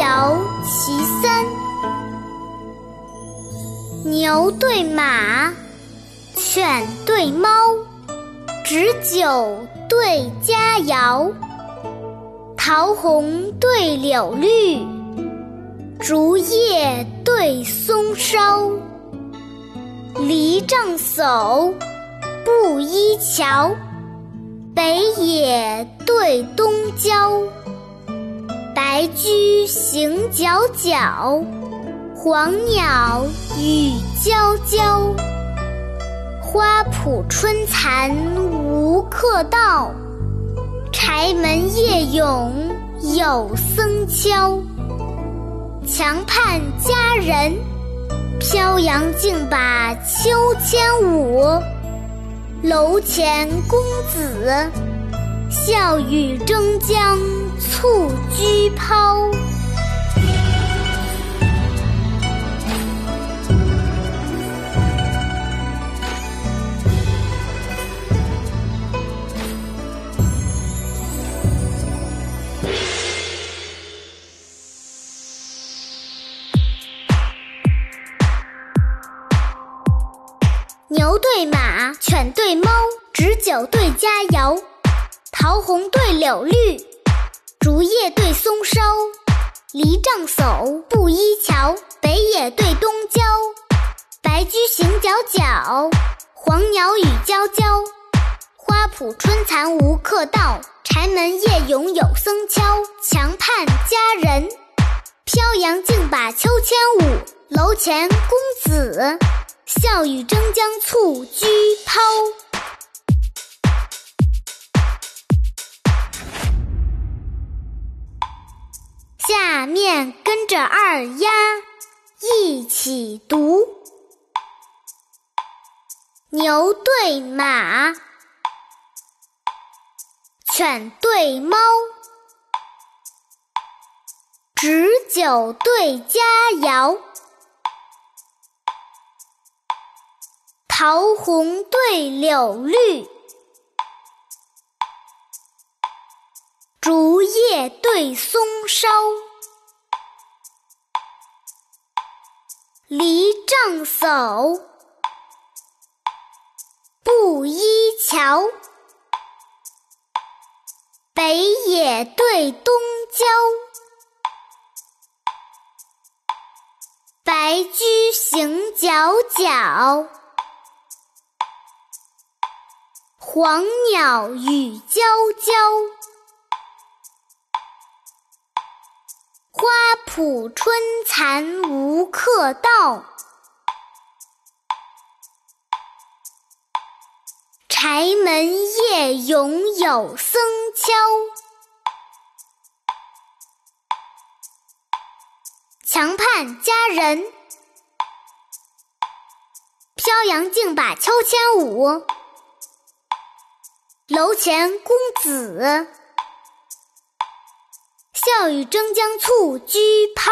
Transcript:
其三：牛对马，犬对猫，执酒对佳肴，桃红对柳绿，竹叶对松梢，梨杖叟布衣桥，北野对东。白驹行皎皎，黄鸟语啾啾。花圃春蚕无客到，柴门夜涌有僧敲。墙畔佳人，飘扬竞把秋千舞。楼前公子，笑语争将。蹴鞠抛。牛对马，犬对猫，执酒对佳肴，桃红对柳绿。竹叶对松梢，篱杖叟不依桥，北野对东郊。白驹行皎皎，黄鸟语啾啾。花圃春蚕无客到，柴门夜涌有僧敲。墙畔佳人，飘扬竞把秋千舞。楼前公子，笑语争将蹴鞠抛。下面跟着二丫一起读：牛对马，犬对猫，执酒对佳肴，桃红对柳绿，竹叶对松梢。离杖叟不依桥，北野对东郊。白驹行皎皎，黄鸟语啾啾。花圃春蚕无客到，柴门夜涌有僧敲。墙畔佳人，飘扬竞把秋千舞。楼前公子。笑语争将蹴鞠抛。